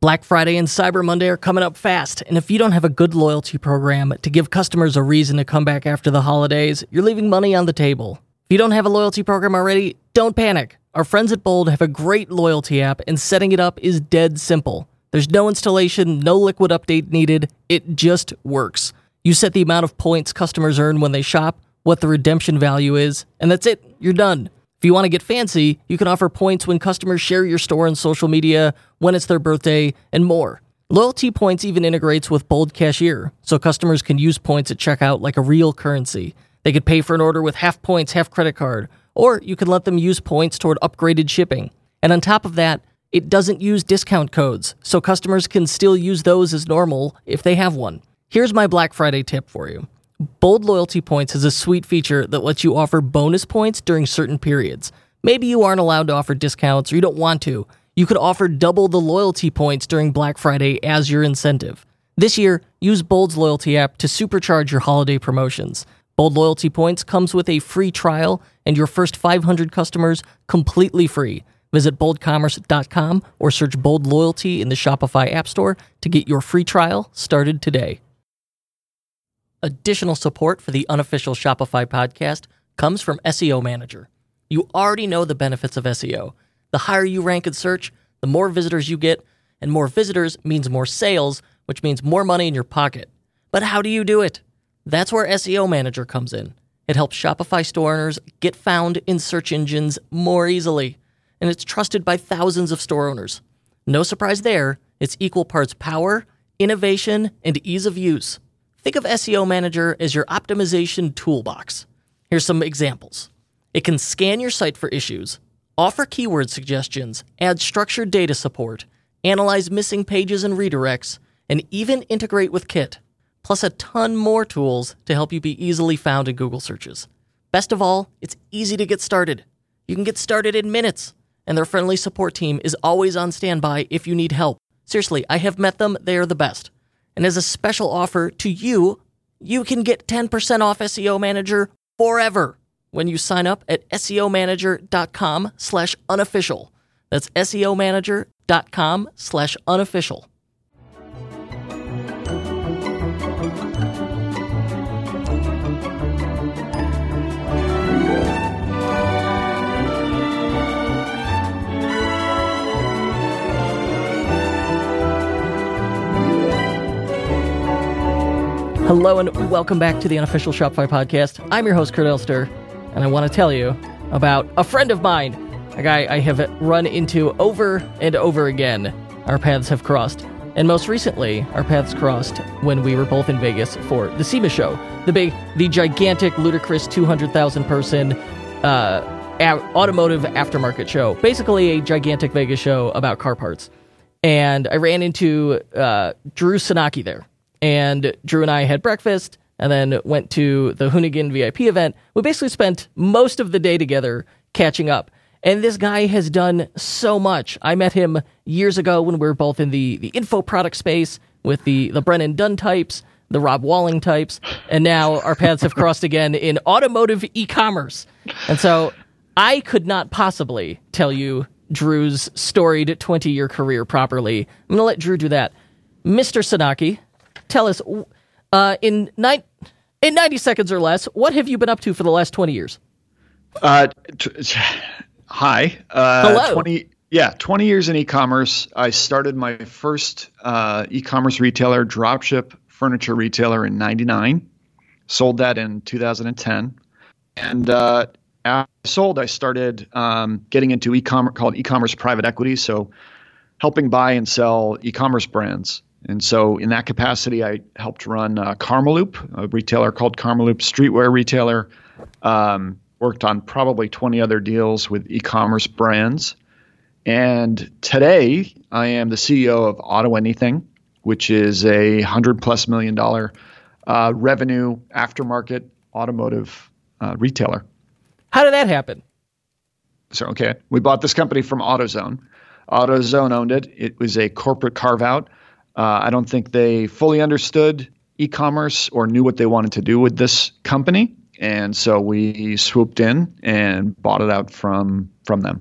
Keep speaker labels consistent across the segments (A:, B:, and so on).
A: Black Friday and Cyber Monday are coming up fast, and if you don't have a good loyalty program to give customers a reason to come back after the holidays, you're leaving money on the table. If you don't have a loyalty program already, don't panic. Our friends at Bold have a great loyalty app, and setting it up is dead simple. There's no installation, no liquid update needed, it just works. You set the amount of points customers earn when they shop, what the redemption value is, and that's it, you're done. If you want to get fancy, you can offer points when customers share your store on social media, when it's their birthday, and more. Loyalty Points even integrates with Bold Cashier, so customers can use points at checkout like a real currency. They could pay for an order with half points, half credit card, or you could let them use points toward upgraded shipping. And on top of that, it doesn't use discount codes, so customers can still use those as normal if they have one. Here's my Black Friday tip for you. Bold Loyalty Points has a sweet feature that lets you offer bonus points during certain periods. Maybe you aren't allowed to offer discounts or you don't want to. You could offer double the loyalty points during Black Friday as your incentive. This year, use Bold's loyalty app to supercharge your holiday promotions. Bold Loyalty Points comes with a free trial and your first 500 customers completely free. Visit boldcommerce.com or search Bold Loyalty in the Shopify App Store to get your free trial started today. Additional support for the unofficial Shopify podcast comes from SEO Manager. You already know the benefits of SEO. The higher you rank in search, the more visitors you get, and more visitors means more sales, which means more money in your pocket. But how do you do it? That's where SEO Manager comes in. It helps Shopify store owners get found in search engines more easily, and it's trusted by thousands of store owners. No surprise there, it's equal parts power, innovation, and ease of use. Think of SEO Manager as your optimization toolbox. Here's some examples it can scan your site for issues, offer keyword suggestions, add structured data support, analyze missing pages and redirects, and even integrate with Kit, plus a ton more tools to help you be easily found in Google searches. Best of all, it's easy to get started. You can get started in minutes, and their friendly support team is always on standby if you need help. Seriously, I have met them, they are the best. And as a special offer to you, you can get 10% off SEO Manager forever when you sign up at SEOmanager.com slash unofficial. That's SEOmanager.com slash unofficial. Hello and welcome back to the unofficial Shopify podcast. I'm your host, Kurt Elster, and I want to tell you about a friend of mine, a guy I have run into over and over again. Our paths have crossed. And most recently, our paths crossed when we were both in Vegas for the SEMA show, the big, the gigantic, ludicrous 200,000 person uh, a- automotive aftermarket show. Basically, a gigantic Vegas show about car parts. And I ran into uh, Drew Sanocki there and Drew and I had breakfast and then went to the Hoonigan VIP event. We basically spent most of the day together catching up. And this guy has done so much. I met him years ago when we were both in the, the info product space with the, the Brennan Dunn types, the Rob Walling types, and now our paths have crossed again in automotive e commerce. And so I could not possibly tell you Drew's storied 20 year career properly. I'm going to let Drew do that. Mr. Sanocki, tell us uh, in nine in 90 seconds or less what have you been up to for the last 20 years?
B: Uh, t- hi.
A: Uh, hello.
B: 20 yeah 20 years in e-commerce. I started my first uh, e-commerce retailer dropship furniture retailer in 99 sold that in 2010 and uh, after I sold i started um, getting into e-commerce called e-commerce private equity. So helping buy and sell e-commerce brands and so, in that capacity, I helped run uh, Karmaloop, a retailer called Karmaloop, streetwear retailer. Um, worked on probably 20 other deals with e commerce brands. And today, I am the CEO of Auto Anything, which is a hundred plus million dollar uh, revenue aftermarket automotive uh, retailer.
A: How did that happen?
B: So, okay, we bought this company from AutoZone. AutoZone owned it. It was a corporate carve out. Uh, I don't think they fully understood e-commerce or knew what they wanted to do with this company, and so we swooped in and bought it out from from them.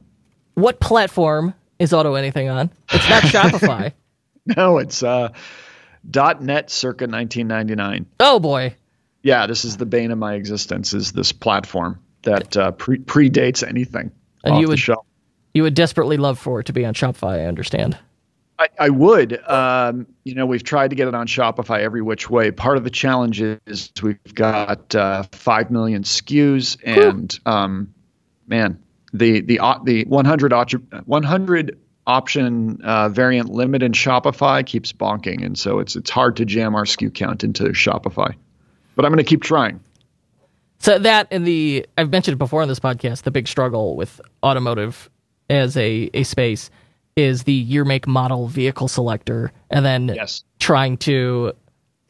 A: What platform is Auto Anything on? It's not Shopify.
B: no, it's uh, .NET circa 1999.
A: Oh boy.
B: Yeah, this is the bane of my existence. Is this platform that uh, pre- predates anything
A: And you
B: the
A: would-. You would desperately love for it to be on Shopify, I understand.
B: I, I would. Um, you know, we've tried to get it on Shopify every which way. Part of the challenge is we've got uh, five million SKUs, and um, man, the the op- the 100 op- 100 option uh, variant limit in Shopify keeps bonking, and so it's it's hard to jam our SKU count into Shopify. But I'm going to keep trying.
A: So that and the I've mentioned it before on this podcast, the big struggle with automotive as a, a space is the year make model vehicle selector and then
B: Yes.
A: trying to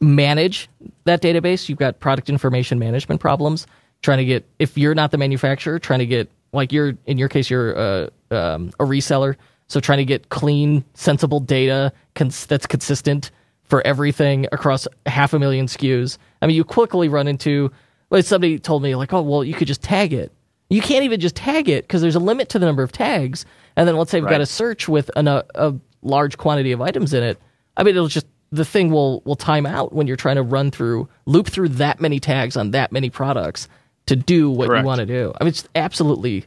A: manage that database. You've got product information management problems. Trying to get if you're not the manufacturer, trying to get like you're in your case you're a, um, a reseller, so trying to get clean, sensible data cons- that's consistent for everything across half a million SKUs. I mean, you quickly run into. Well, somebody told me like, oh well, you could just tag it. You can't even just tag it because there's a limit to the number of tags. And then let's say we've got a search with an, a, a large quantity of items in it. I mean, it'll just the thing will will time out when you're trying to run through loop through that many tags on that many products to do what
B: Correct.
A: you want to do. I mean, it's absolutely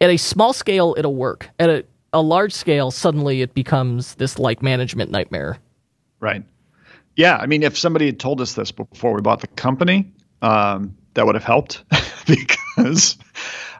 A: at a small scale it'll work. At a a large scale, suddenly it becomes this like management nightmare.
B: Right. Yeah. I mean, if somebody had told us this before we bought the company, um, that would have helped because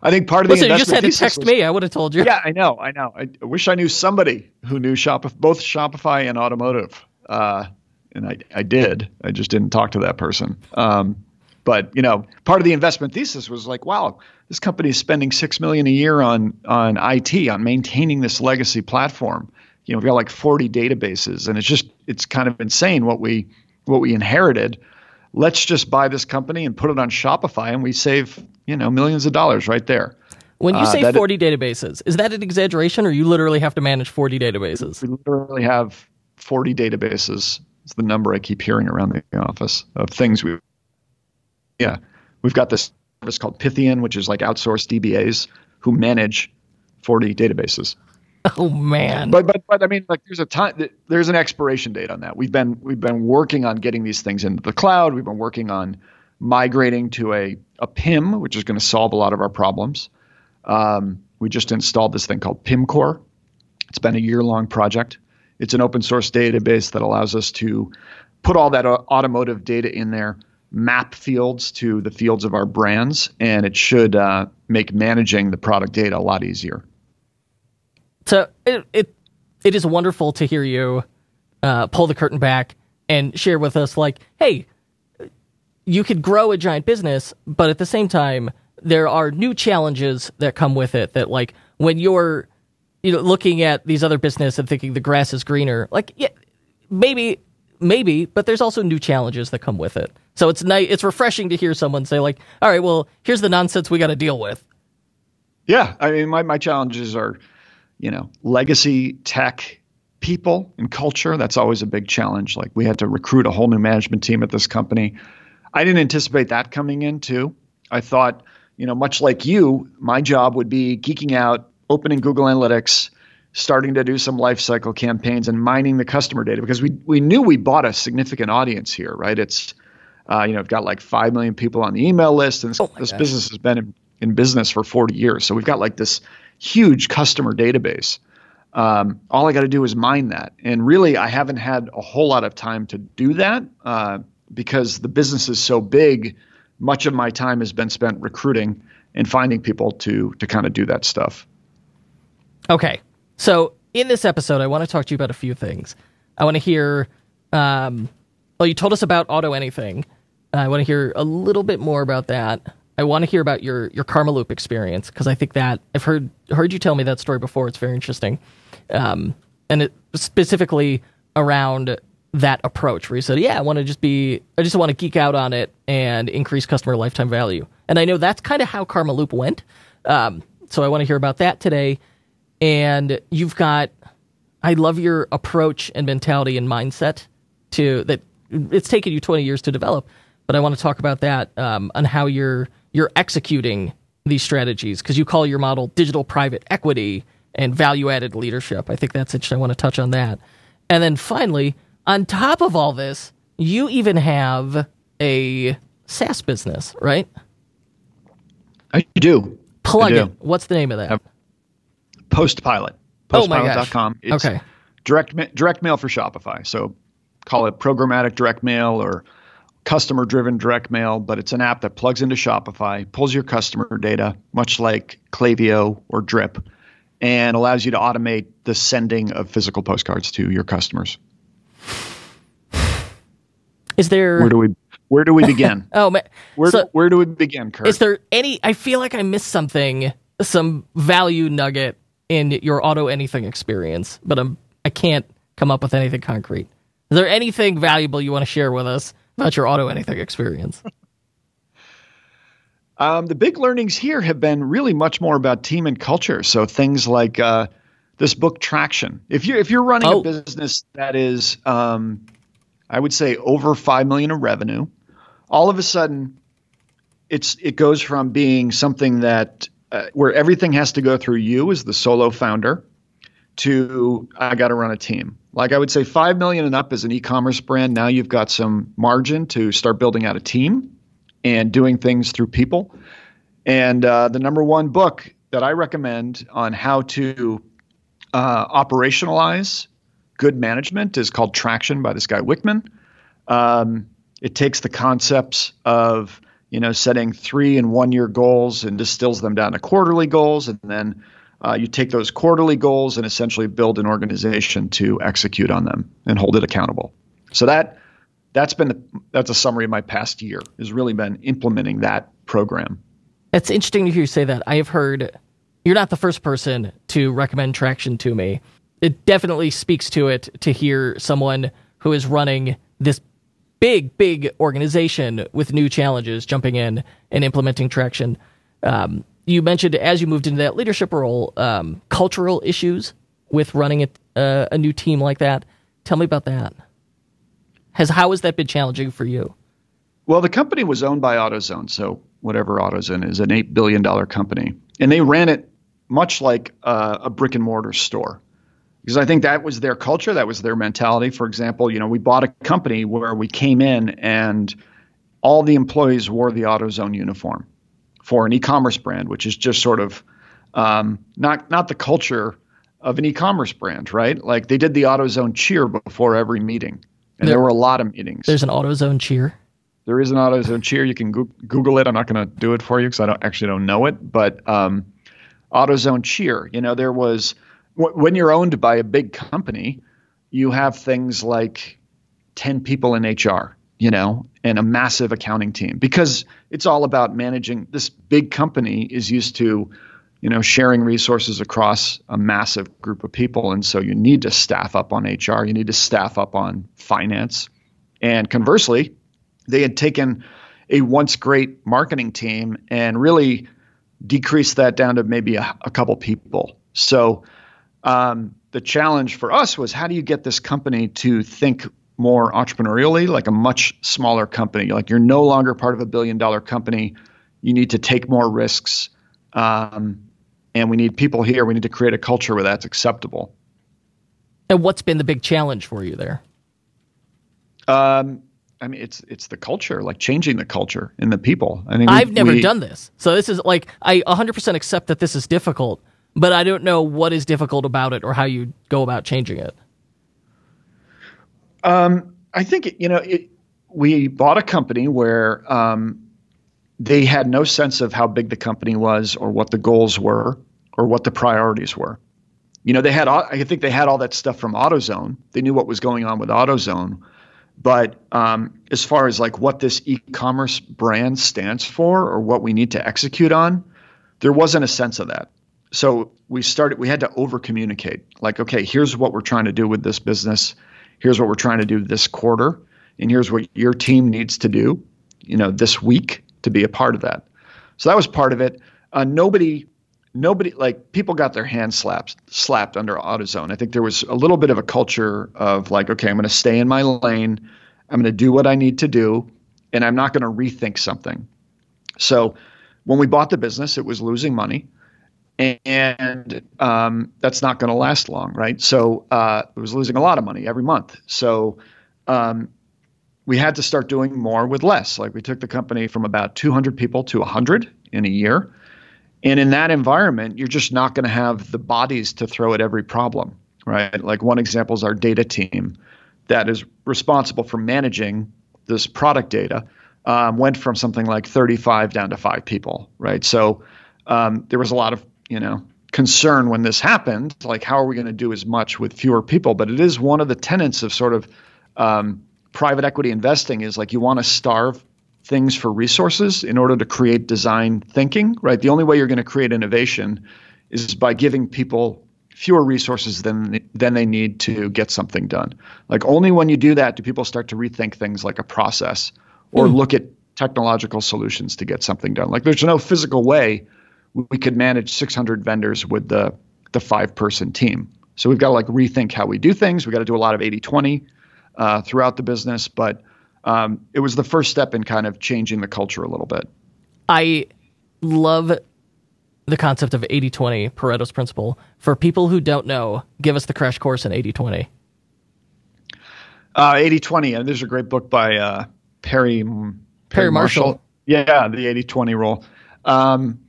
B: I think part of the
A: Listen, you just had
B: investment
A: to text
B: was-
A: me. I would have told you.
B: Yeah, I know, I know. I wish I knew somebody who knew Shopify, both Shopify and automotive. Uh, and I, I did. I just didn't talk to that person. Um, but you know, part of the investment thesis was like, wow, this company is spending six million a year on on IT, on maintaining this legacy platform. You know, we've got like 40 databases, and it's just it's kind of insane what we what we inherited. Let's just buy this company and put it on Shopify, and we save you know millions of dollars right there.
A: When you
B: Uh,
A: say
B: that-
A: 40 databases, is that an exaggeration or you literally have to manage 40 databases?
B: we literally have 40 databases. It's the number I keep hearing around the office of things we. Yeah, we've got this service called Pythian, which is like outsourced DBAs who manage 40 databases.
A: Oh man.
B: But but but I mean, like there's a time there's an expiration date on that. We've been we've been working on getting these things into the cloud. We've been working on migrating to a a PIM, which is going to solve a lot of our problems. Um, we just installed this thing called PIMcore. It's been a year long project. It's an open source database that allows us to put all that au- automotive data in there, map fields to the fields of our brands, and it should uh, make managing the product data a lot easier.
A: So it it, it is wonderful to hear you uh, pull the curtain back and share with us, like, hey, you could grow a giant business, but at the same time, there are new challenges that come with it. That like when you're you know looking at these other business and thinking the grass is greener, like yeah, maybe maybe, but there's also new challenges that come with it. So it's nice, it's refreshing to hear someone say like, all right, well, here's the nonsense we got to deal with.
B: Yeah, I mean, my my challenges are, you know, legacy tech people and culture. That's always a big challenge. Like we had to recruit a whole new management team at this company. I didn't anticipate that coming in too. I thought, you know, much like you, my job would be geeking out, opening Google Analytics, starting to do some life cycle campaigns and mining the customer data because we we knew we bought a significant audience here, right? It's uh, you know, I've got like five million people on the email list, and this,
A: Oh
B: this business has been in, in business for 40 years. So we've got like this huge customer database. Um, all I got to do is mine that, and really, I haven't had a whole lot of time to do that uh, because the business is so big. Much of my time has been spent recruiting and finding people to to kind of do that stuff.
A: Okay. So in this episode, I want to talk to you about a few things. I want to hear, um, well, you told us about Auto Anything. I want to hear a little bit more about that. I want to hear about your your Karma Loop experience because I think that I've heard heard you tell me that story before. It's very interesting, um, and it specifically around that approach where you said, "Yeah, I want to just be, I just want to geek out on it and increase customer lifetime value." And I know that's kind of how Karma Loop went. Um, so I want to hear about that today. And you've got, I love your approach and mentality and mindset to that. It's taken you 20 years to develop, but I want to talk about that um, on how you're you're executing these strategies because you call your model digital private equity and value added leadership. I think that's interesting. I want to touch on that. And then finally, on top of all this, you even have a SaaS business, right?
B: I do.
A: Plug
B: I do.
A: it. What's the name of that?
B: Yep. Postpilot.
A: Oh my gosh.
B: Postpilot.com. It's
A: Okay.
B: direct direct mail for Shopify. So call it programmatic direct mail or customer driven direct mail, but it's an app that plugs into Shopify, pulls your customer data, much like Klaviyo or Drip, and allows you to automate the sending of physical postcards to your customers.
A: Is there?
B: Where do we where do we begin?
A: oh man.
B: Where
A: so,
B: where do we begin, Kurt?
A: is there any? I feel like I missed something, some value nugget in your auto anything experience, but I'm I can't come up with anything concrete. Is there anything valuable you want to share with us about your auto anything experience?
B: Um, the big learnings here have been really much more about team and culture. So things like uh, this book, Traction. If you if you're running
A: Oh.
B: a business that is, um, I would say, over five million in revenue, all of a sudden, it's it goes from being something that uh, where everything has to go through you as the solo founder to I got to run a team. Like I would say, five million and up as an e-commerce brand. Now you've got some margin to start building out a team and doing things through people. And uh, the number one book that I recommend on how to uh, operationalize good management is called Traction by this guy Wickman. Um, it takes the concepts of you know setting three and one year goals and distills them down to quarterly goals, and then uh, you take those quarterly goals and essentially build an organization to execute on them and hold it accountable. So that that's been the, that's a summary of my past year has really been implementing that program.
A: It's interesting to hear you say that. I have heard you're not the first person to recommend Traction to me. It definitely speaks to it to hear someone who is running this big, big organization with new challenges jumping in and implementing Traction. Um, you mentioned as you moved into that leadership role, um, cultural issues with running a, uh, a new team like that. Tell me about that. Has how has that been challenging for you?
B: Well, the company was owned by AutoZone, so whatever AutoZone is, an eight billion dollar company, and they ran it much like uh, a brick and mortar store, because I think that was their culture, that was their mentality. For example, you know, we bought a company where we came in and all the employees wore the AutoZone uniform for an e-commerce brand, which is just sort of um, not not the culture of an e-commerce brand, right? Like they did the AutoZone cheer before every meeting, and there,
A: There-
B: were a lot of meetings.
A: There's an AutoZone cheer.
B: There is an AutoZone cheer. You can goo- Google it. I'm not going to do it for you because I don't actually don't know it. But um, AutoZone cheer. You know, there was w- when you're owned by a big company, you have things like ten people in HR. You know, and a massive accounting team because it's all about managing. This big company is used to, you know, sharing resources across a massive group of people, and so you need to staff up on HR. You need to staff up on finance, and conversely they had taken a once great marketing team and really decreased that down to maybe a, a couple people. So um, the challenge for us was how do you get this company to think more entrepreneurially, like a much smaller company? Like you're no longer part of a billion dollar company. You need to take more risks. Um, and we need people here. We need to create a culture where that's acceptable.
A: And what's been the big challenge for you there?
B: Um, I mean, it's it's the culture, like changing the culture and the people. I think we-
A: I've never
B: we-
A: done this. So this is like I 100% accept that this is difficult, but I don't know what is difficult about it or how you go about changing it.
B: I think you know it, we bought a company where um, they had no sense of how big the company was, or what the goals were, or what the priorities were. You know, they had I think they had all that stuff from AutoZone. They knew what was going on with AutoZone, but um, as far as like what this e-commerce brand stands for, or what we need to execute on, there wasn't a sense of that. So we started. We had to over communicate. Like, okay, here's what we're trying to do with this business here's what we're trying to do this quarter and here's what your team needs to do you know this week to be a part of that so that was part of it uh, nobody nobody like people got their hands slapped slapped under AutoZone. I think there was a little bit of a culture of like, okay, I'm going to stay in my lane, I'm going to do what I need to do, and I'm not going to rethink something. So when we bought the business, it was losing money. And um, that's not going to last long, right? So uh, it was losing a lot of money every month. So um, we had to start doing more with less. Like we took the company from about 200 people to 100 in a year. And in that environment, you're just not going to have the bodies to throw at every problem, right? Like one example is our data team that is responsible for managing this product data um, went from something like 35 down to five people, right? So um, there was a lot of you know concern when this happened like how are we going to do as much with fewer people? But it is one of the tenets of sort of um, private equity investing is like you want to starve things for resources in order to create design thinking right? The only way you're going to create innovation is by giving people fewer resources than than they need to get something done. Like only when you do that do people start to rethink things like a process or mm. look at technological solutions to get something done. Like there's no physical way we could manage 600 vendors with the the five person team. So we've got to like rethink how we do things. We got to do a lot of 80 20 uh, throughout the business, but um, it was the first step in kind of changing the culture a little bit.
A: I love the concept of 80 20 Pareto's principle. For people who don't know, give us the crash course in 80 20.
B: Uh, 80 20, and there's a great book by uh, Perry,
A: Perry, Perry Marshall. Marshall.
B: Yeah, the 80 20 rule. Um,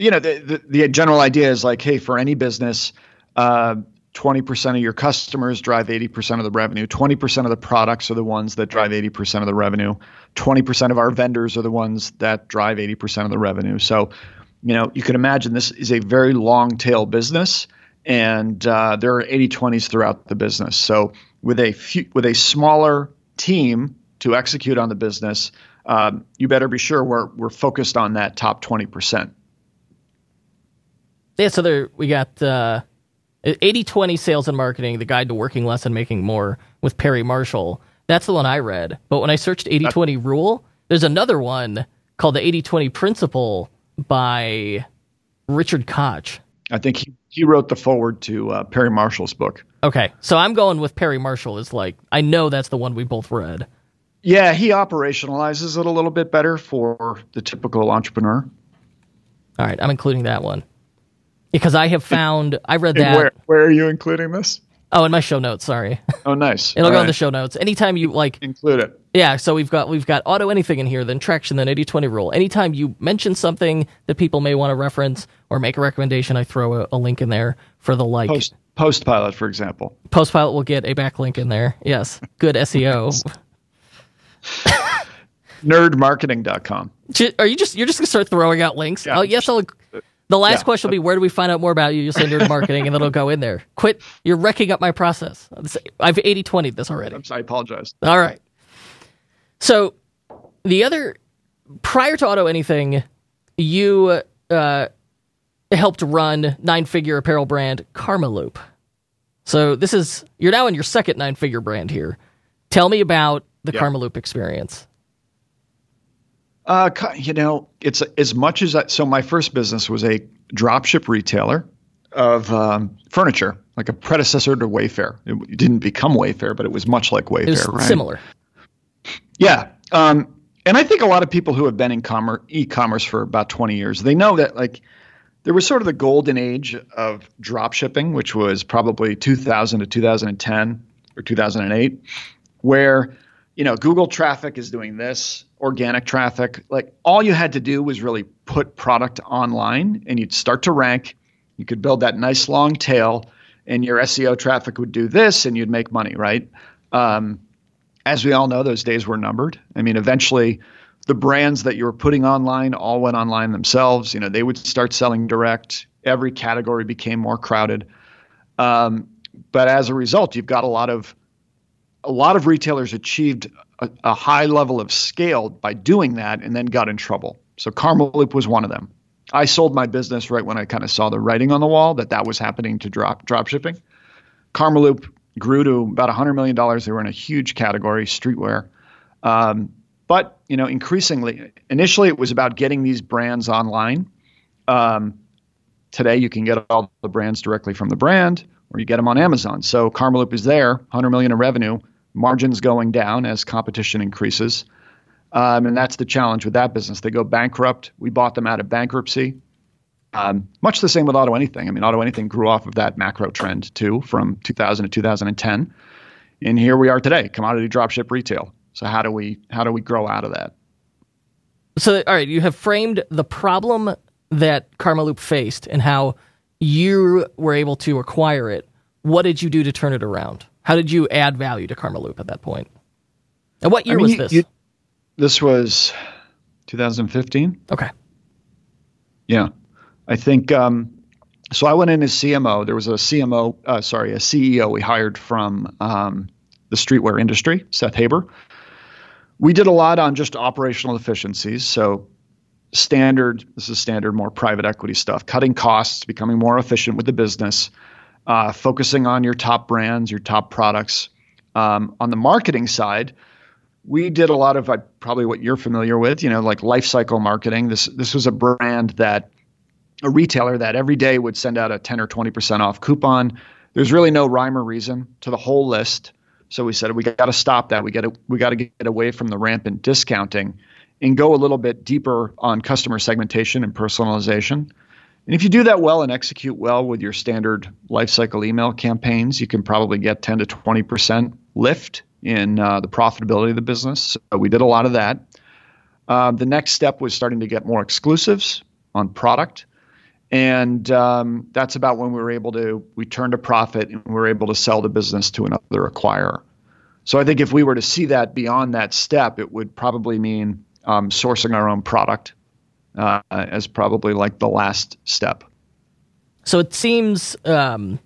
B: you know, the, the, the general idea is like, hey, for any business, uh, 20% of your customers drive 80% of the revenue. 20% of the products are the ones that drive 80% of the revenue. 20% of our vendors are the ones that drive 80% of the revenue. So, you know, you can imagine this is a very long tail business, and uh, there are 80 20s throughout the business. So, with a few, with a smaller team to execute on the business, um, you better be sure we're we're focused on that top 20%
A: yeah, so there we got uh, 80-20 sales and marketing, the guide to working less and making more with Perry Marshall. That's the one I read. But when I searched 80-20 rule, there's another one called the 80-20 principle by Richard Koch.
B: I think he, he wrote the forward to uh, Perry Marshall's book.
A: Okay, so I'm going with Perry Marshall. Is like I know that's the one we both read.
B: Yeah, he operationalizes it a little bit better for the typical entrepreneur.
A: All right, I'm including that one because I have found I read that.
B: Where, where are you including this?
A: Oh, in my show notes. Sorry.
B: Oh, nice.
A: It'll All go right. in the show notes. Anytime you like
B: include it.
A: Yeah. So we've got we've got auto anything in here, then traction, then 80-20 rule. Anytime you mention something that people may want to reference or make a recommendation, I throw a, a link in there for the like.
B: Post pilot, for example.
A: Post pilot will get a backlink in there. Yes. Good SEO.
B: Nerdmarketing.com.
A: Are you just you're just gonna start throwing out links? Yeah, oh yes, I'll the last yeah. question will be where do we find out more about you? You'll say nerd marketing and it'll go in there. Quit. You're wrecking up my process. I've 80 20 this already.
B: I'm sorry, I apologize.
A: All right. So the other, prior to Auto Anything, you uh, helped run nine figure apparel brand Karma Loop. So this is, you're now in your second nine figure brand here. Tell me about the yep. Karmaloop experience.
B: Uh, you know, it's as much as that. So my first business was a dropship retailer of um, furniture, like a predecessor to Wayfair. It didn't become Wayfair, but it was much like Wayfair,
A: it was
B: right?
A: Similar.
B: Yeah. Um, and I think a lot of people who have been in commerce, e-commerce for about 20 years, they know that like there was sort of the golden age of drop shipping, which was probably 2000 to 2010 or 2008, where you know Google traffic is doing this, organic traffic. Like all you had to do was really put product online and you'd start to rank. You could build that nice long tail and your SEO traffic would do this and you'd make money, right? Um, as we all know, those days were numbered. I mean, eventually the brands that you were putting online all went online themselves. You know, they would start selling direct. Every category became more crowded. Um, but as a result, you've got a lot of a lot of retailers achieved a, a, high level of scale by doing that and then got in trouble. So Karmaloop was one of them. I sold my business right when I kind of saw the writing on the wall that that was happening to drop drop shipping. Karmaloop grew to about $100 million. They were in a huge category, streetwear. Um, but you know, increasingly, initially it was about getting these brands online. Um, today, you can get all the brands directly from the brand, or you get them on Amazon. So Karmaloop is there, 100 million in revenue, margins going down as competition increases. Um, and that's the challenge with that business. They go bankrupt. We bought them out of bankruptcy. Um, much the same with Auto Anything. I mean, Auto Anything grew off of that macro trend too, from 2000 to 2010, and here we are today, commodity dropship retail. So how do we how do we grow out of that?
A: So, all right, you have framed the problem that Karmaloop faced and how you were able to acquire it. What did you do to turn it around? How did you add value to Karma Loop at that point? And what year I mean, was this? You,
B: this was 2015.
A: Okay.
B: Yeah, I think. Um, so I went in as CMO. There was a CMO, uh, sorry, a CEO we hired from um, the streetwear industry, Seth Haber. We did a lot on just operational efficiencies. So standard, this is standard, more private equity stuff, cutting costs, becoming more efficient with the business, uh, focusing on your top brands, your top products. Um, on the marketing side, we did a lot of uh, probably what you're familiar with, you know, like life cycle marketing. This this was a brand that a retailer that every day would send out a 10 or 20% off coupon. There's really no rhyme or reason to the whole list. So we said we got to stop that. We got to we got to get away from the rampant discounting and go a little bit deeper on customer segmentation and personalization. And if you do that well and execute well with your standard lifecycle email campaigns, you can probably get 10 to 20% lift in uh, the profitability of the business. So we did a lot of that. Uh, the next step was starting to get more exclusives on product. And um, that's about when we were able to, we turned a profit and we were able to sell the business to another acquirer. So I think if we were to see that beyond that step, it would probably mean um, sourcing our own product uh, as probably like the last step.
A: So it seems, um,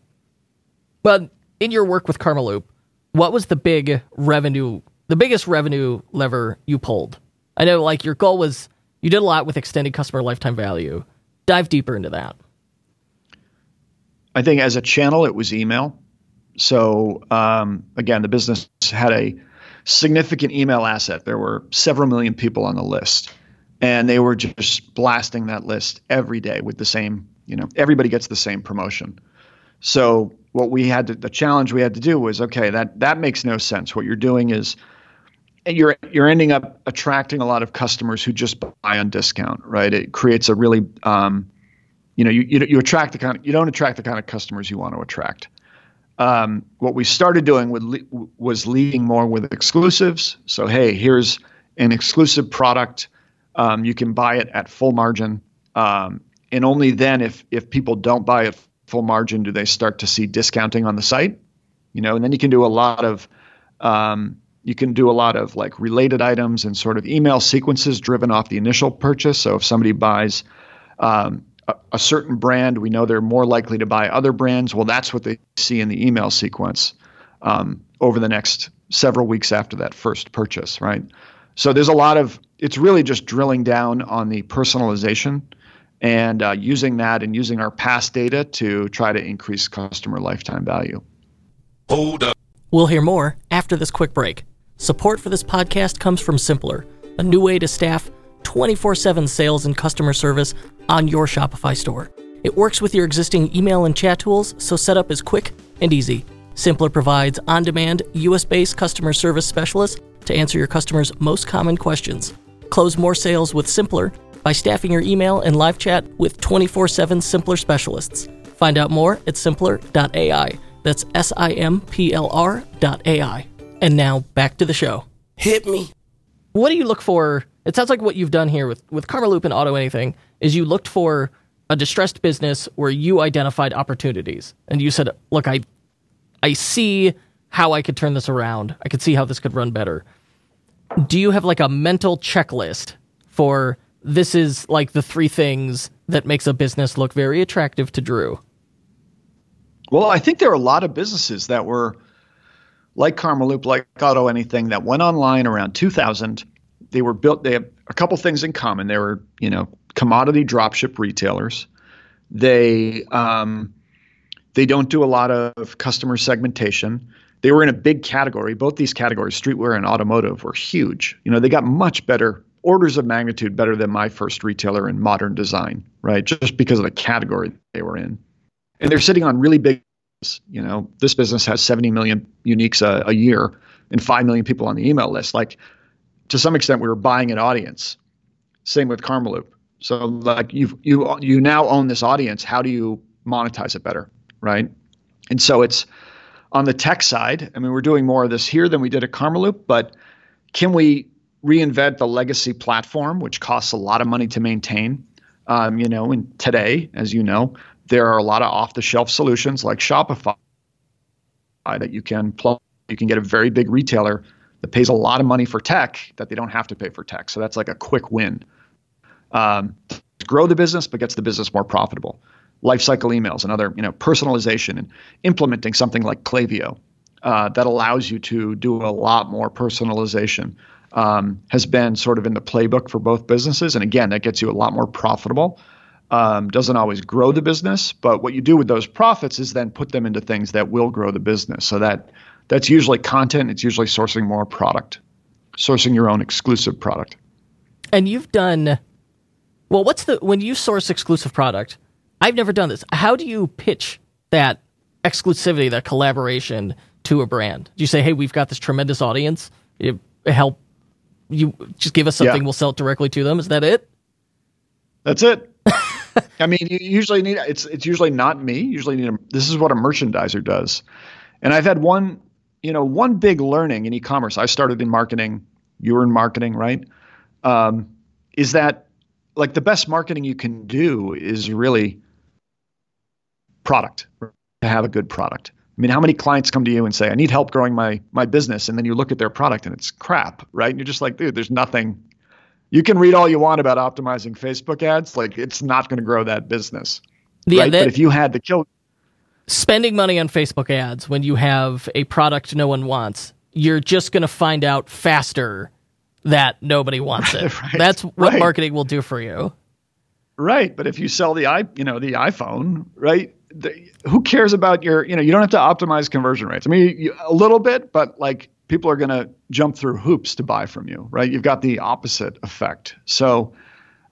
A: well, in your work with Karmaloop, what was the big revenue, the biggest revenue lever you pulled? I know, like your goal was you did a lot with extended customer lifetime value. Dive deeper into that.
B: I think as a channel, it was email. So um, again, the business had a significant email asset. There were several million people on the list, and they were just blasting that list every day with the same. You know, everybody gets the same promotion. So what we had to, the challenge we had to do was okay that that makes no sense. What you're doing is you're you're ending up attracting a lot of customers who just buy on discount, right? It creates a really um, you know you, you you attract the kind of, you don't attract the kind of customers you want to attract. Um, what we started doing with, was leading more with exclusives. So hey, here's an exclusive product. Um, you can buy it at full margin, um, and only then, if if people don't buy at full margin do they start to see discounting on the site you know? And then you can do a lot of um, you can do a lot of like related items and sort of email sequences driven off the initial purchase. So if somebody buys um, a, certain brand we know they're more likely to buy other brands. Well that's what they see in the email sequence um, over the next several weeks after that first purchase right so there's a lot of it's really just drilling down on the personalization and uh, using that and using our past data to try to increase customer lifetime value.
A: Hold up. We'll hear more after this quick break. Support for this podcast comes from Simplr, a new way to staff 24 7 sales and customer service on your Shopify store. It works with your existing email and chat tools, so setup is quick and easy. Simpler provides on demand, US based customer service specialists to answer your customers' most common questions. Close more sales with Simplr by staffing your email and live chat with 24 7 Simplr specialists. Find out more at simplr.ai. That's S I M P L R.ai. And now back to the show. Hit me. What do you look for? It sounds like what you've done here with, with Karmaloop and Auto Anything is you looked for a distressed business where you identified opportunities and you said, look, I, I see how I could turn this around. I could see how this could run better. Do you have like a mental checklist for this is like the three things that makes a business look very attractive to Drew.
B: Well, I think there are a lot of businesses that were like Karmaloop, like Auto Anything, that went online around 2000. They were built. They have a couple things in common. They were, you know, commodity dropship retailers. They um, they don't do a lot of customer segmentation. They were in a big category. Both these categories, streetwear and automotive, were huge. You know, they got much better orders of magnitude better than my first retailer in modern design, right? Just because of the category they were in. And they're sitting on really big, you know, this business has 70 million uniques a, a year and 5 million people on the email list. Like to some extent, we were buying an audience. Same with Karmaloop. So like you you you now own this audience. How do you monetize it better, right? And so it's on the tech side. I mean, we're doing more of this here than we did at Karmaloop, but can we reinvent the legacy platform, which costs a lot of money to maintain? Um, you know, and today, as you know, there are a lot of off-the-shelf solutions like Shopify that you can plug. You can get a very big retailer that pays a lot of money for tech that they don't have to pay for tech. So that's like a quick win. Um, grow the business, but gets the business more profitable. Lifecycle emails and other, you know, personalization and implementing something like Klaviyo uh, that allows you to do a lot more personalization um, has been sort of in the playbook for both businesses. And again, that gets you a lot more profitable. Um, doesn't always grow the business, but what you do with those profits is then put them into things that will grow the business. So that that's usually content. It's usually sourcing more product, sourcing your own exclusive product.
A: And you've done well. What's the when you source exclusive product? I've never done this. How do you pitch that exclusivity, that collaboration to a brand? Do you say, "Hey, we've got this tremendous audience. It help you just give us something, yeah. we'll sell it directly to them." Is that it?
B: That's it. I mean, you usually need it's it's usually not me. Usually need a, this is what a merchandiser does. And I've had one, you know, one big learning in e-commerce. I started in marketing. You were in marketing, right? Um, is that like the best marketing you can do is really product to have a good product. I mean, how many clients come to you and say, "I need help growing my my business," and then you look at their product and it's crap, right? And you're just like, dude, there's nothing you can read all you want about optimizing Facebook ads, like it's not going to grow that business. Yeah, right? That, but if you had the kill
A: spending money on Facebook ads when you have a product no one wants, you're just going to find out faster that nobody wants it. right, That's what right. marketing will do for you.
B: Right, but if you sell the i, you know, the iPhone, right? The, who cares about your, you know, you don't have to optimize conversion rates. I mean, you, a little bit, but like people are going to jump through hoops to buy from you, right? You've got the opposite effect. So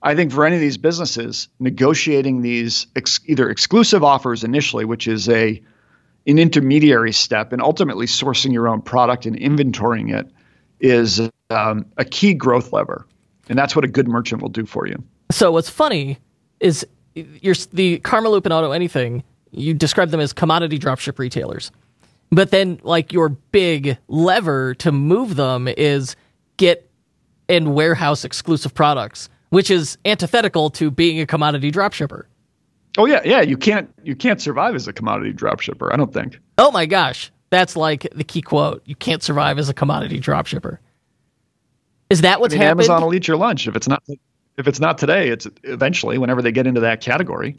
B: I think for any of these businesses, negotiating these ex- either exclusive offers initially, which is a an intermediary step, and ultimately sourcing your own product and inventorying it is um, a key growth lever, and that's what a good merchant will do for you.
A: So what's funny is you're the Karmaloop and Auto Anything. You describe them as commodity dropship retailers. But then, like, your big lever to move them is get and warehouse exclusive products, which is antithetical to being a commodity dropshipper.
B: Oh yeah, yeah. You can't you can't survive as a commodity dropshipper. I don't think.
A: Oh my gosh, that's like the key quote. You can't survive as a commodity dropshipper. Is that what's
B: I mean,
A: happened?
B: Amazon will eat your lunch if it's not if it's not today. It's eventually whenever they get into that category.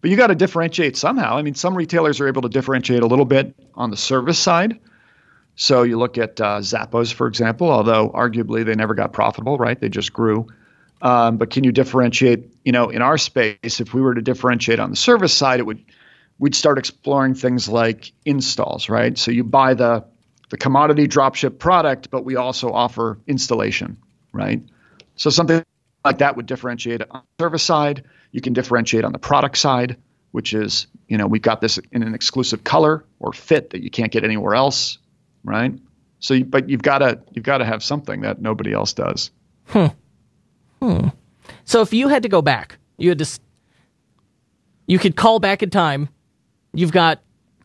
B: But you got to differentiate somehow. I mean, some retailers are able to differentiate a little bit on the service side. So you look at uh, Zappos, for example, although arguably they never got profitable, right? They just grew. Um, but can you differentiate? You know, in our space, if we were to differentiate on the service side, it would we'd start exploring things like installs, right? So you buy the the commodity dropship product, but we also offer installation, right? So something like that would differentiate on the service side. You can differentiate on the product side, which is, you know, we've got this in an exclusive color or fit that you can't get anywhere else, right? So, you, but you've got to you've got to have something that nobody else does.
A: Hmm. Hmm. So if you had to go back, you had to, you could call back in time. You've got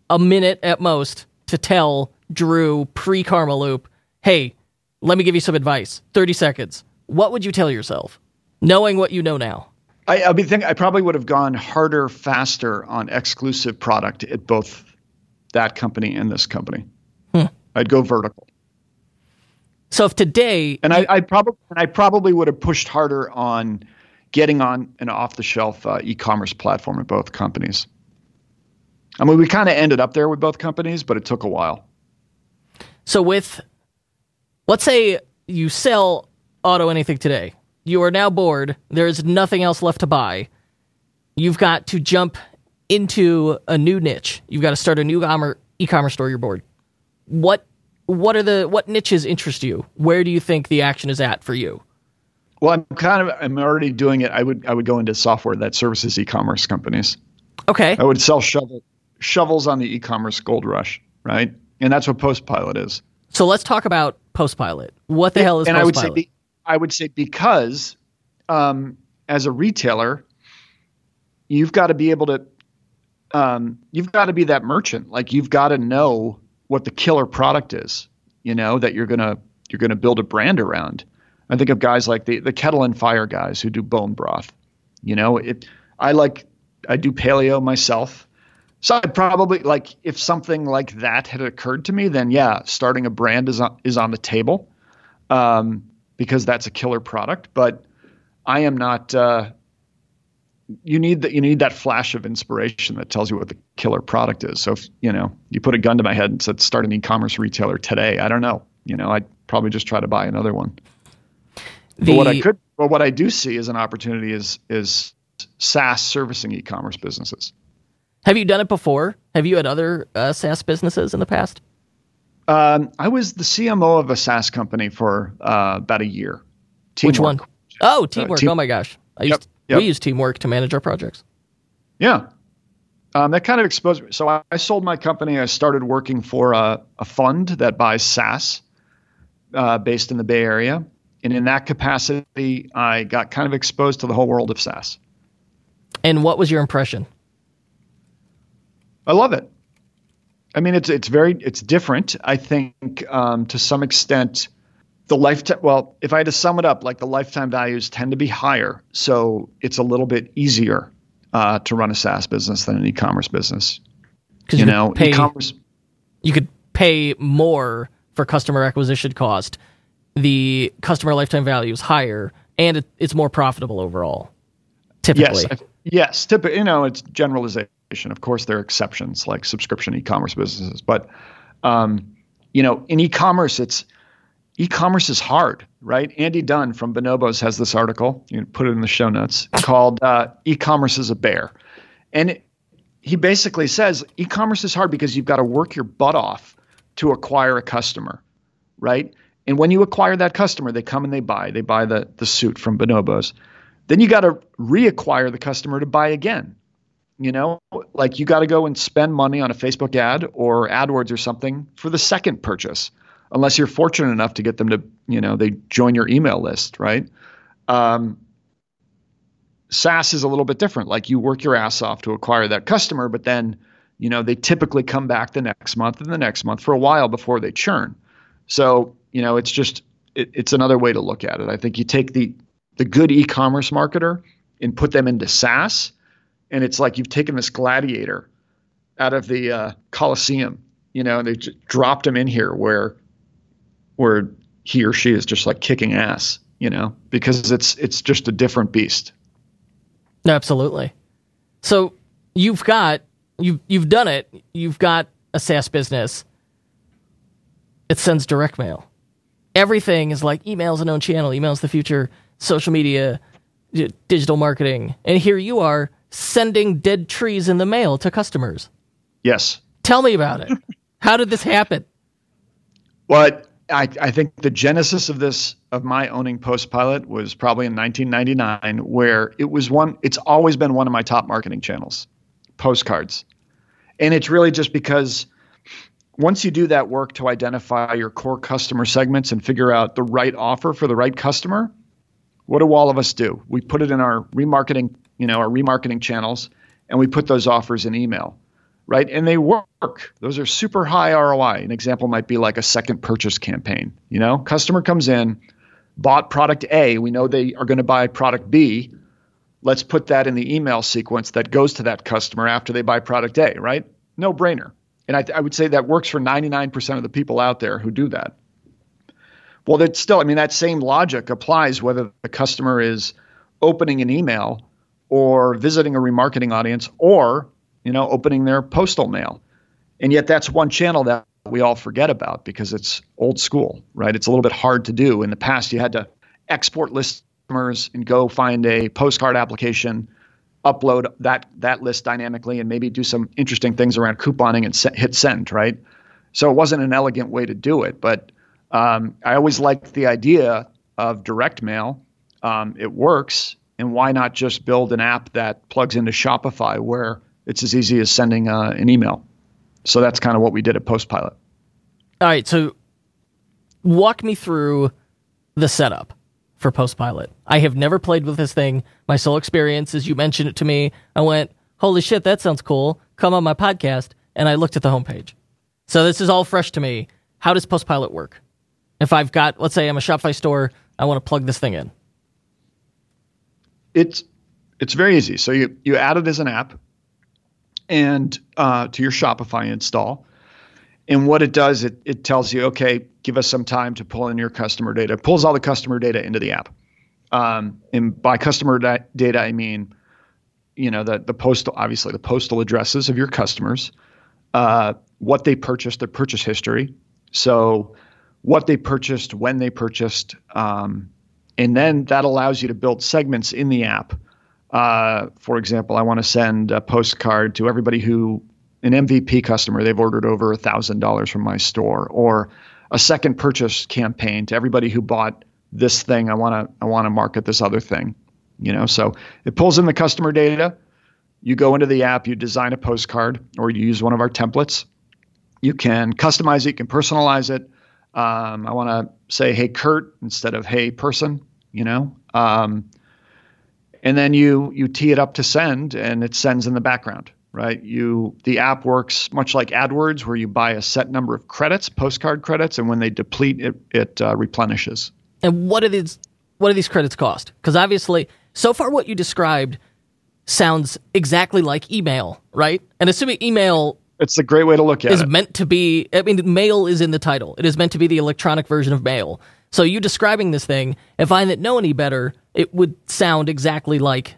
A: a minute at most to tell Drew pre Karmaloop, hey, let me give you some advice. 30 seconds. What would you tell yourself, knowing what you know now?
B: I, I be think I probably would have gone harder, faster on exclusive product at both that company and this company. Hmm. I'd go vertical.
A: So if today,
B: and I, I probably I probably would have pushed harder on getting on an off-the-shelf uh, e-commerce platform at both companies. I mean, we kind of ended up there with both companies, but it took a while.
A: So with, let's say you sell auto anything today, you are now bored. There is nothing else left to buy. You've got to jump into a new niche. You've got to start a new e-commerce store. You're bored. What what are the what niches interest you? Where do you think the action is at for you?
B: Well, I'm kind of I'm already doing it. I would I would go into software that services e-commerce companies.
A: Okay.
B: I would sell shovel shovels on the e-commerce gold rush, right? And that's what Postpilot is.
A: So let's talk about Postpilot. What the hell is
B: and
A: Postpilot?
B: I would say I would say because, um, as a retailer, you've got to be able to, um, you've got to be that merchant. Like you've got to know what the killer product is, you know, that you're gonna you're gonna build a brand around. I think of guys like the the kettle and fire guys who do bone broth. You know, it. I like I do paleo myself. So I'd probably like if something like that had occurred to me, then yeah, starting a brand is on, is on the table, um, because that's a killer product. But I am not. Uh, you need that. You need that flash of inspiration that tells you what the killer product is. So if you know you put a gun to my head and said start an e-commerce retailer today, I don't know. You know, I'd probably just try to buy another one. The, but what I could, but what I do see as an opportunity is is SaaS servicing e-commerce businesses.
A: Have you done it before? Have you had other uh, SaaS businesses in the past?
B: Um, I was the CMO of a SaaS company for uh, about a year.
A: Teamwork. Which one? Oh, Teamwork. Uh, team- oh my gosh. I yep, used, yep. We use Teamwork to manage our projects.
B: Yeah. Um, that kind of exposed me. So I, I, sold my company. I started working for a, a fund that buys SaaS uh, based in the Bay Area. And in that capacity, I got kind of exposed to the whole world of SaaS.
A: And what was your impression?
B: I love it. I mean, it's it's very it's different. I think um, to some extent, the lifetime. Well, if I had to sum it up, like the lifetime values tend to be higher, so it's a little bit easier uh, to run a SaaS business than an e-commerce business.
A: Because you, you know, pay, e-commerce. You could pay more for customer acquisition cost. The customer lifetime value is higher, and it, it's more profitable overall. Typically,
B: yes, yes. Typically, you know, it's generalization of course, there are exceptions like subscription e-commerce businesses, but um, you know, in e-commerce, it's e-commerce is hard, right? Andy Dunn from Bonobos has this article. You put it in the show notes called uh, "E-commerce is a bear," and it, he basically says e-commerce is hard because you've got to work your butt off to acquire a customer, right? And when you acquire that customer, they come and they buy. They buy the the suit from Bonobos. Then you got to reacquire the customer to buy again. You know, like you got to go and spend money on a Facebook ad or AdWords or something for the second purchase, unless you're fortunate enough to get them to, you know, they join your email list, right? Um, SaaS is a little bit different. Like you work your ass off to acquire that customer, but then, you know, they typically come back the next month and the next month for a while before they churn. So, you know, it's just it, it's another way to look at it. I think you take the the good e-commerce marketer and put them into SaaS and it's like you've taken this gladiator out of the uh, Coliseum, you know, and they dropped him in here where where he or she is just like kicking ass, you know, because it's it's just a different beast.
A: Absolutely. So you've got you've you've done it. You've got a SaaS business. It sends direct mail. Everything is like emails an own channel, emails the future, social media, digital marketing, and here you are sending dead trees in the mail to customers.
B: Yes.
A: Tell me about it. How did this happen?
B: Well, I, I think the genesis of this, of my owning Postpilot, was probably in 1999, where it was one, it's always been one of my top marketing channels, postcards. And it's really just because once you do that work to identify your core customer segments and figure out the right offer for the right customer, what do all of us do? We put it in our remarketing you know, our remarketing channels, and we put those offers in email, right? And they work. Those are super high ROI. An example might be like a second purchase campaign. You know, customer comes in, bought product A, we know they are going to buy product B. Let's put that in the email sequence that goes to that customer after they buy product A, right? No brainer. And I, I would say that works for 99% of the people out there who do that. Well, that's still, I mean, that same logic applies whether the customer is opening an email or visiting a remarketing audience or you know opening their postal mail. And yet that's one channel that we all forget about because it's old school right? It's a little bit hard to do. In the past you had to export customers and go find a postcard application upload that that list dynamically and maybe do some interesting things around couponing and se- hit send right? So it wasn't an elegant way to do it but um, i always liked the idea of direct mail. Um, it works and why not just build an app that plugs into Shopify where it's as easy as sending uh, an email? So that's kind of what we did at Postpilot.
A: All right. So walk me through the setup for Postpilot. I have never played with this thing. My sole experience is you mentioned it to me. I went, holy shit, that sounds cool. Come on my podcast. And I looked at the homepage. So this is all fresh to me. How does Postpilot work? If I've got, let's say I'm a Shopify store, I want to plug this thing in.
B: It's it's very easy. So you you add it as an app, and uh, to your Shopify install, and what it does, it it tells you, okay, give us some time to pull in your customer data. It pulls all the customer data into the app. Um, and by customer da- data, I mean, you know, the the postal obviously the postal addresses of your customers, uh, what they purchased, their purchase history. So what they purchased, when they purchased, um, and then that allows you to build segments in the app. Uh, for example, I want to send a postcard to everybody who an MVP customer they've ordered over a thousand dollars from my store, or a second purchase campaign to everybody who bought this thing. I want to I want to market this other thing. You know, so it pulls in the customer data. You go into the app, you design a postcard, or you use one of our templates. You can customize it, you can personalize it. Um, I want to say, "Hey, Kurt," instead of "Hey, person." You know, um, and then you you tee it up to send, and it sends in the background. Right? You the app works much like AdWords, where you buy a set number of credits, postcard credits, and when they deplete, it it uh, replenishes.
A: And what are these? What do these credits cost? Because obviously, so far what you described sounds exactly like email, right? And assuming email
B: it's a great way to look at
A: is
B: it.
A: meant to be. I mean, mail is in the title. It is meant to be the electronic version of mail. So you describing this thing, if I didn't know any better, it would sound exactly like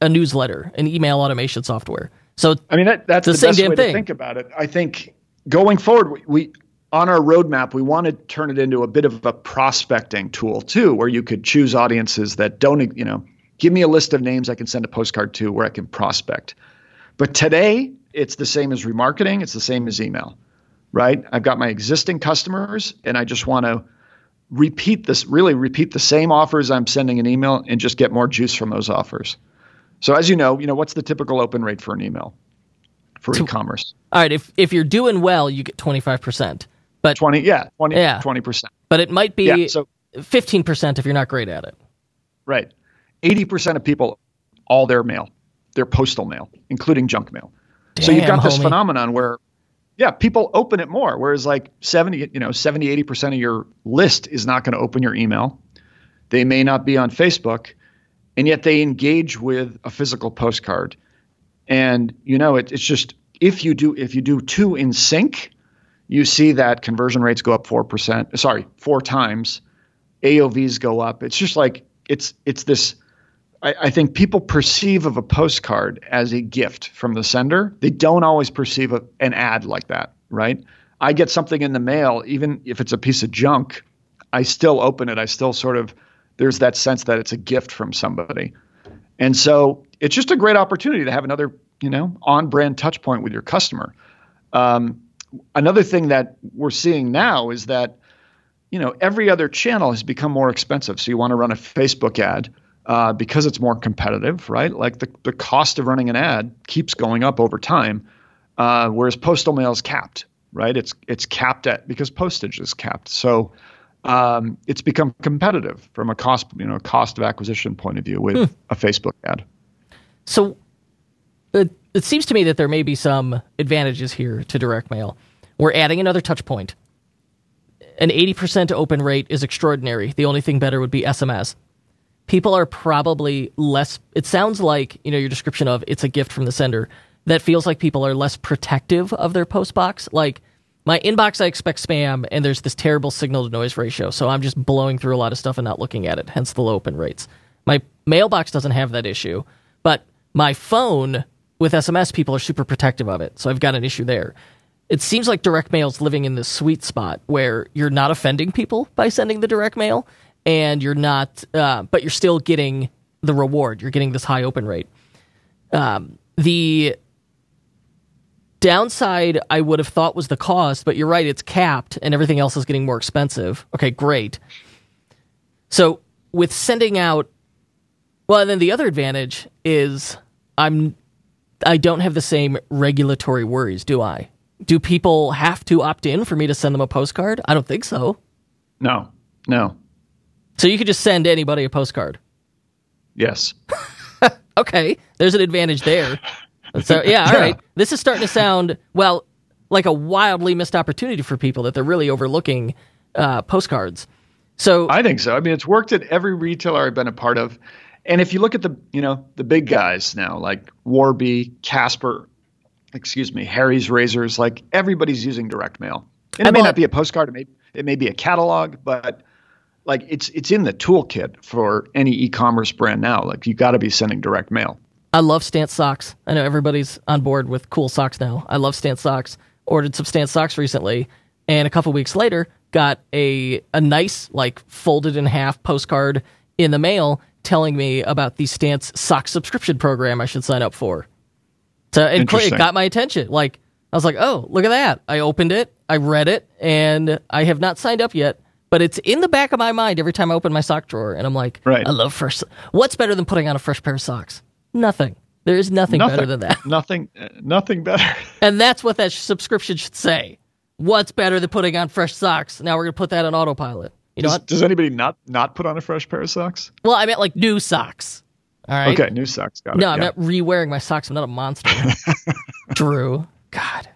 A: a newsletter, an email automation software. So
B: I mean, that, that's the, the same way thing. to think about it. I think going forward, we, we on our roadmap, we want to turn it into a bit of a prospecting tool too, where you could choose audiences that don't, you know, give me a list of names I can send a postcard to where I can prospect. But today, it's the same as remarketing, it's the same as email, right? I've got my existing customers and I just want to repeat this, really repeat the same offers I'm sending an email and just get more juice from those offers. So as you know, you know, what's the typical open rate for an email for to, e-commerce?
A: All right, if if you're doing well, you get 25%. But
B: 20 yeah, 20 yeah. 20%.
A: But it might be yeah, so, 15% if you're not great at it.
B: Right. 80% of people all their mail, their postal mail, including junk mail. Damn, so you've got this homie. phenomenon where yeah, people open it more. Whereas like 70, you know, 70, 80% of your list is not going to open your email. They may not be on Facebook, and yet they engage with a physical postcard. And you know, it, it's just if you do if you do two in sync, you see that conversion rates go up four percent. Sorry, four times. AOVs go up. It's just like it's it's this I, I, think people perceive of a postcard as a gift from the sender. They don't always perceive a, an ad like that, right? I get something in the mail, even if it's a piece of junk, I still open it. I still sort of there's that sense that it's a gift from somebody. And so it's just a great opportunity to have another, you know, on-brand touch point with your customer. Um, another thing that we're seeing now is that, you know, every other channel has become more expensive. So you want to run a Facebook ad uh, because it's more competitive, right? Like the, the cost of running an ad keeps going up over time, uh, whereas postal mail is capped, right? It's it's capped at because postage is capped. So um, it's become competitive from a cost you know cost of acquisition point of view with hmm. a Facebook ad.
A: So it, it seems to me that there may be some advantages here to direct mail. We're adding another touch point. An 80% open rate is extraordinary. The only thing better would be SMS people are probably less it sounds like you know your description of it's a gift from the sender that feels like people are less protective of their post box. Like my inbox i expect spam and there's this terrible signal to noise ratio so i'm just blowing through a lot of stuff and not looking at it hence the low open rates. My mailbox doesn't have that issue but my phone with sms people are super protective of it so i've got an issue there. It seems like direct mail's living in this sweet spot where you're not offending people by sending the direct mail and you're not, uh, but you're still getting the reward. You're getting this high open rate. Um, the downside I would have thought was the cost, but you're right, it's capped and everything else is getting more expensive. Okay, great. So with sending out, well, then the other advantage is I'm I don't have the same regulatory worries, do I? Do people have to opt in for me to send them a postcard? I don't think so.
B: No, no.
A: So you could just send anybody a postcard.
B: Yes.
A: Okay, there's an advantage there. So yeah, all
B: Yeah.
A: right. This is starting to sound well like a wildly missed opportunity for people that they're really overlooking uh, postcards. So
B: I think so. I mean, it's worked at every retailer I've been a part of. And if you look at the, you know, the big guys now, like Warby, Casper, excuse me, Harry's Razors, like everybody's using direct mail. And
A: I
B: it may
A: bought-
B: not be a postcard, it may it may be a catalog, but like it's it's in the toolkit for any e-commerce brand now. Like you got to be sending direct mail.
A: I love Stance socks. I know everybody's on board with cool socks now. I love Stance socks. Ordered some Stance socks recently, and a couple weeks later, got a a nice like folded in half postcard in the mail telling me about the Stance sock subscription program I should sign up for. So it, it got my attention. Like I was like, oh, look at that. I opened it, I read it, and I have not signed up yet. But it's in the back of my mind every time I open my sock drawer, and I'm like,
B: Right.
A: I love fresh. What's better than putting on a fresh pair of socks? Nothing. There is nothing,
B: Nothing
A: better than that.
B: Nothing uh, nothing better.
A: And that's what that subscription should say. What's better than putting on fresh socks? Now we're going to put that on autopilot. You know
B: Does,
A: what?
B: does anybody not not put on a fresh pair of socks?
A: Well, I meant like new socks. All right.
B: Okay, new socks. Got it.
A: No, I'm
B: yeah.
A: not re-wearing my socks. I'm not a monster. Drew. God.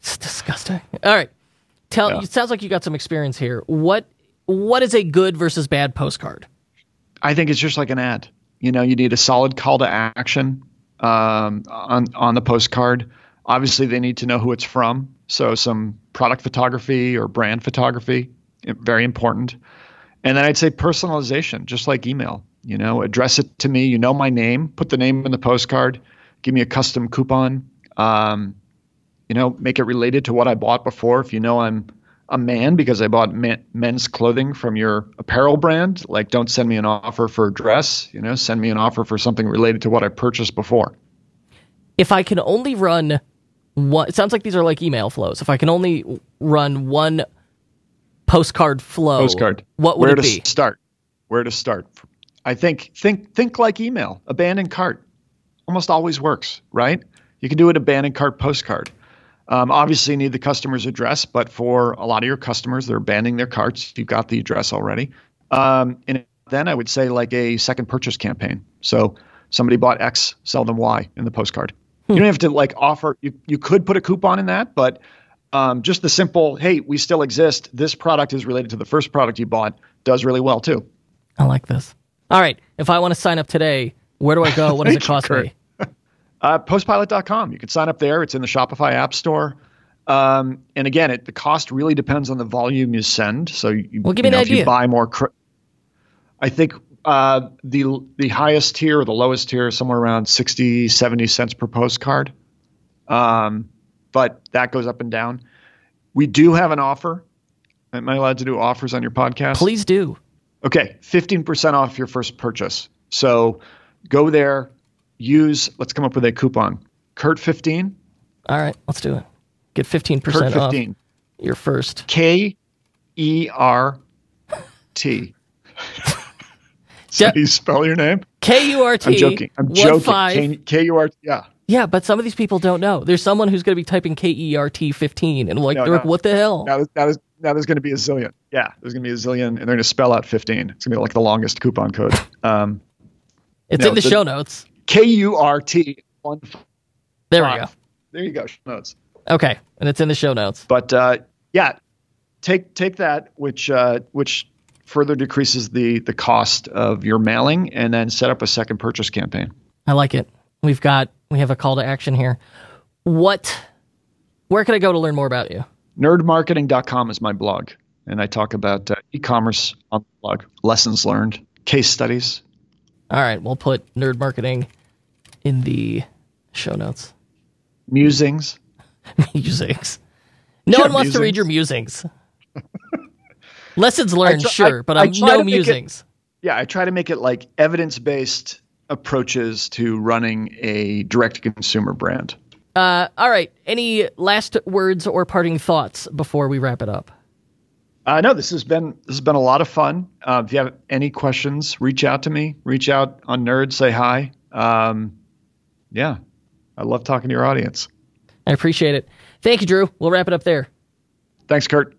A: It's disgusting. All right. Tell
B: Yeah.
A: it sounds like you got some experience here. What what is a good versus bad postcard?
B: I think it's just like an ad. You know, you need a solid call to action um, on on the postcard. Obviously, they need to know who it's from. So, some product photography or brand photography, very important. And then I'd say personalization, just like email. You know, address it to me. You know my name. Put the name in the postcard. Give me a custom coupon. Um, you know, make it related to what I bought before. If you know I'm a man because I bought men, men's clothing from your apparel brand, like don't send me an offer for a dress. You know, send me an offer for something related to what I purchased before.
A: If I can only run one it sounds like these are like email flows. If I can only run one postcard flow,
B: Postcard.
A: what would
B: Where
A: it
B: to
A: be?
B: start? Where to start? I think think think like email. Abandoned cart almost always works, right? You can do an abandoned cart postcard. Um, obviously, you need the customer's address, but for a lot of your customers, they're abandoning their carts. You've got the address already. Um, and then I would say like a second purchase campaign. So somebody bought X, sell them Y in the postcard. You don't have to like offer. You you could put a coupon in that, but um, just the simple, hey, we still exist. This product is related to the first product you bought. Does really well too.
A: I like this. All right. If I want to sign up today, where do I go? What does it
B: Thank you,
A: cost me?
B: Uh, postpilot.com. You can sign up there. It's in the Shopify App Store. Um, and again, it, the cost really depends on the volume you send. So, you,
A: Well, give
B: you
A: me
B: know,
A: an
B: if you buy more, cr- I think uh, the the highest tier or the lowest tier is somewhere around 60, 70 cents per postcard. Um, but that goes up and down. We do have an offer. Am I allowed to do offers on your podcast?
A: Please do.
B: Okay, 15% off your first purchase. So go there, use, let's come up with a coupon. Kurt15,
A: All right, let's do it. Get 15%
B: Kurt15,
A: your first.
B: K E R T. So
A: Yeah.
B: you spell your name?
A: K U R T.
B: I'm joking. I'm
A: one
B: joking.
A: Five.
B: K U R T. Yeah.
A: Yeah, but some of these people don't know. There's someone who's going to be typing K E R T 15 and like,
B: No,
A: they're like, what the hell?
B: Now, now, there's, now there's going to be a zillion. Yeah, there's going to be a zillion, and they're going to spell out 15. It's going to be like the longest coupon code. Um,
A: it's
B: no,
A: in the,
B: the-
A: show notes.
B: K U R T.
A: There we go.
B: There you go. show Notes.
A: Okay, and it's in the show notes.
B: But uh, yeah, take take that, which uh, which further decreases the the cost of your mailing, and then set up a second purchase campaign.
A: I like it. We've got we have a call to action here. What? Where can I go to learn more about you?
B: Nerdmarketing.com is my blog, and I talk about uh, e-commerce on the blog, lessons learned, case studies.
A: All right, we'll put nerd marketing in the show notes.
B: Musings.
A: musings. No
B: Yeah,
A: one wants to read your musings. Lessons learned,
B: try-
A: sure,
B: I-
A: but
B: I
A: I'm no
B: make it-
A: musings.
B: Yeah, I try to make it like evidence-based approaches to running a direct-to-consumer brand.
A: Uh, all right. Any last words or parting thoughts before we wrap it up?
B: Uh, no, this has been this has been a lot of fun. Uh, if you have any questions, reach out to me. Reach out on Nerd, say hi. Um, yeah, I love talking to your audience.
A: I appreciate it. Thank you, Drew. We'll wrap it up there.
B: Thanks, Kurt.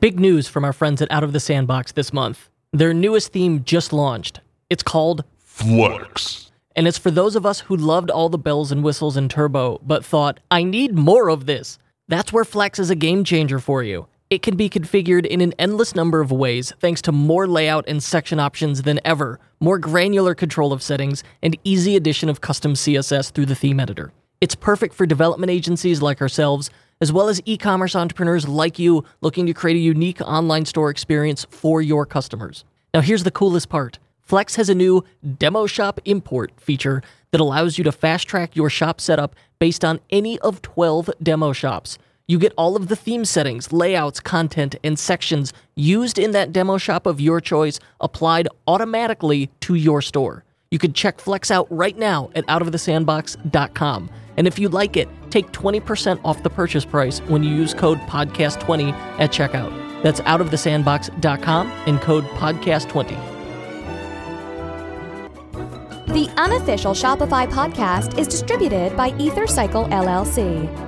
A: Big news from our friends at Out of the Sandbox this month. Their newest theme just launched. It's called
C: Flex.
A: And it's for those of us who loved all the bells and whistles in Turbo, but thought, I need more of this. That's where Flex is a game changer for you. It can be configured in an endless number of ways thanks to more layout and section options than ever, more granular control of settings, and easy addition of custom CSS through the theme editor. It's perfect for development agencies like ourselves, as well as e commerce entrepreneurs like you looking to create a unique online store experience for your customers. Now, here's the coolest part Flex has a new Demo Shop Import feature that allows you to fast track your shop setup based on any of 12 demo shops. You get all of the theme settings, layouts, content, and sections used in that demo shop of your choice applied automatically to your store. You can check Flex out right now at outofthesandbox.com. And if you like it, take 20% off the purchase price when you use code podcast20 at checkout. That's outofthesandbox.com and code podcast20.
D: The unofficial Shopify podcast is distributed by EtherCycle LLC.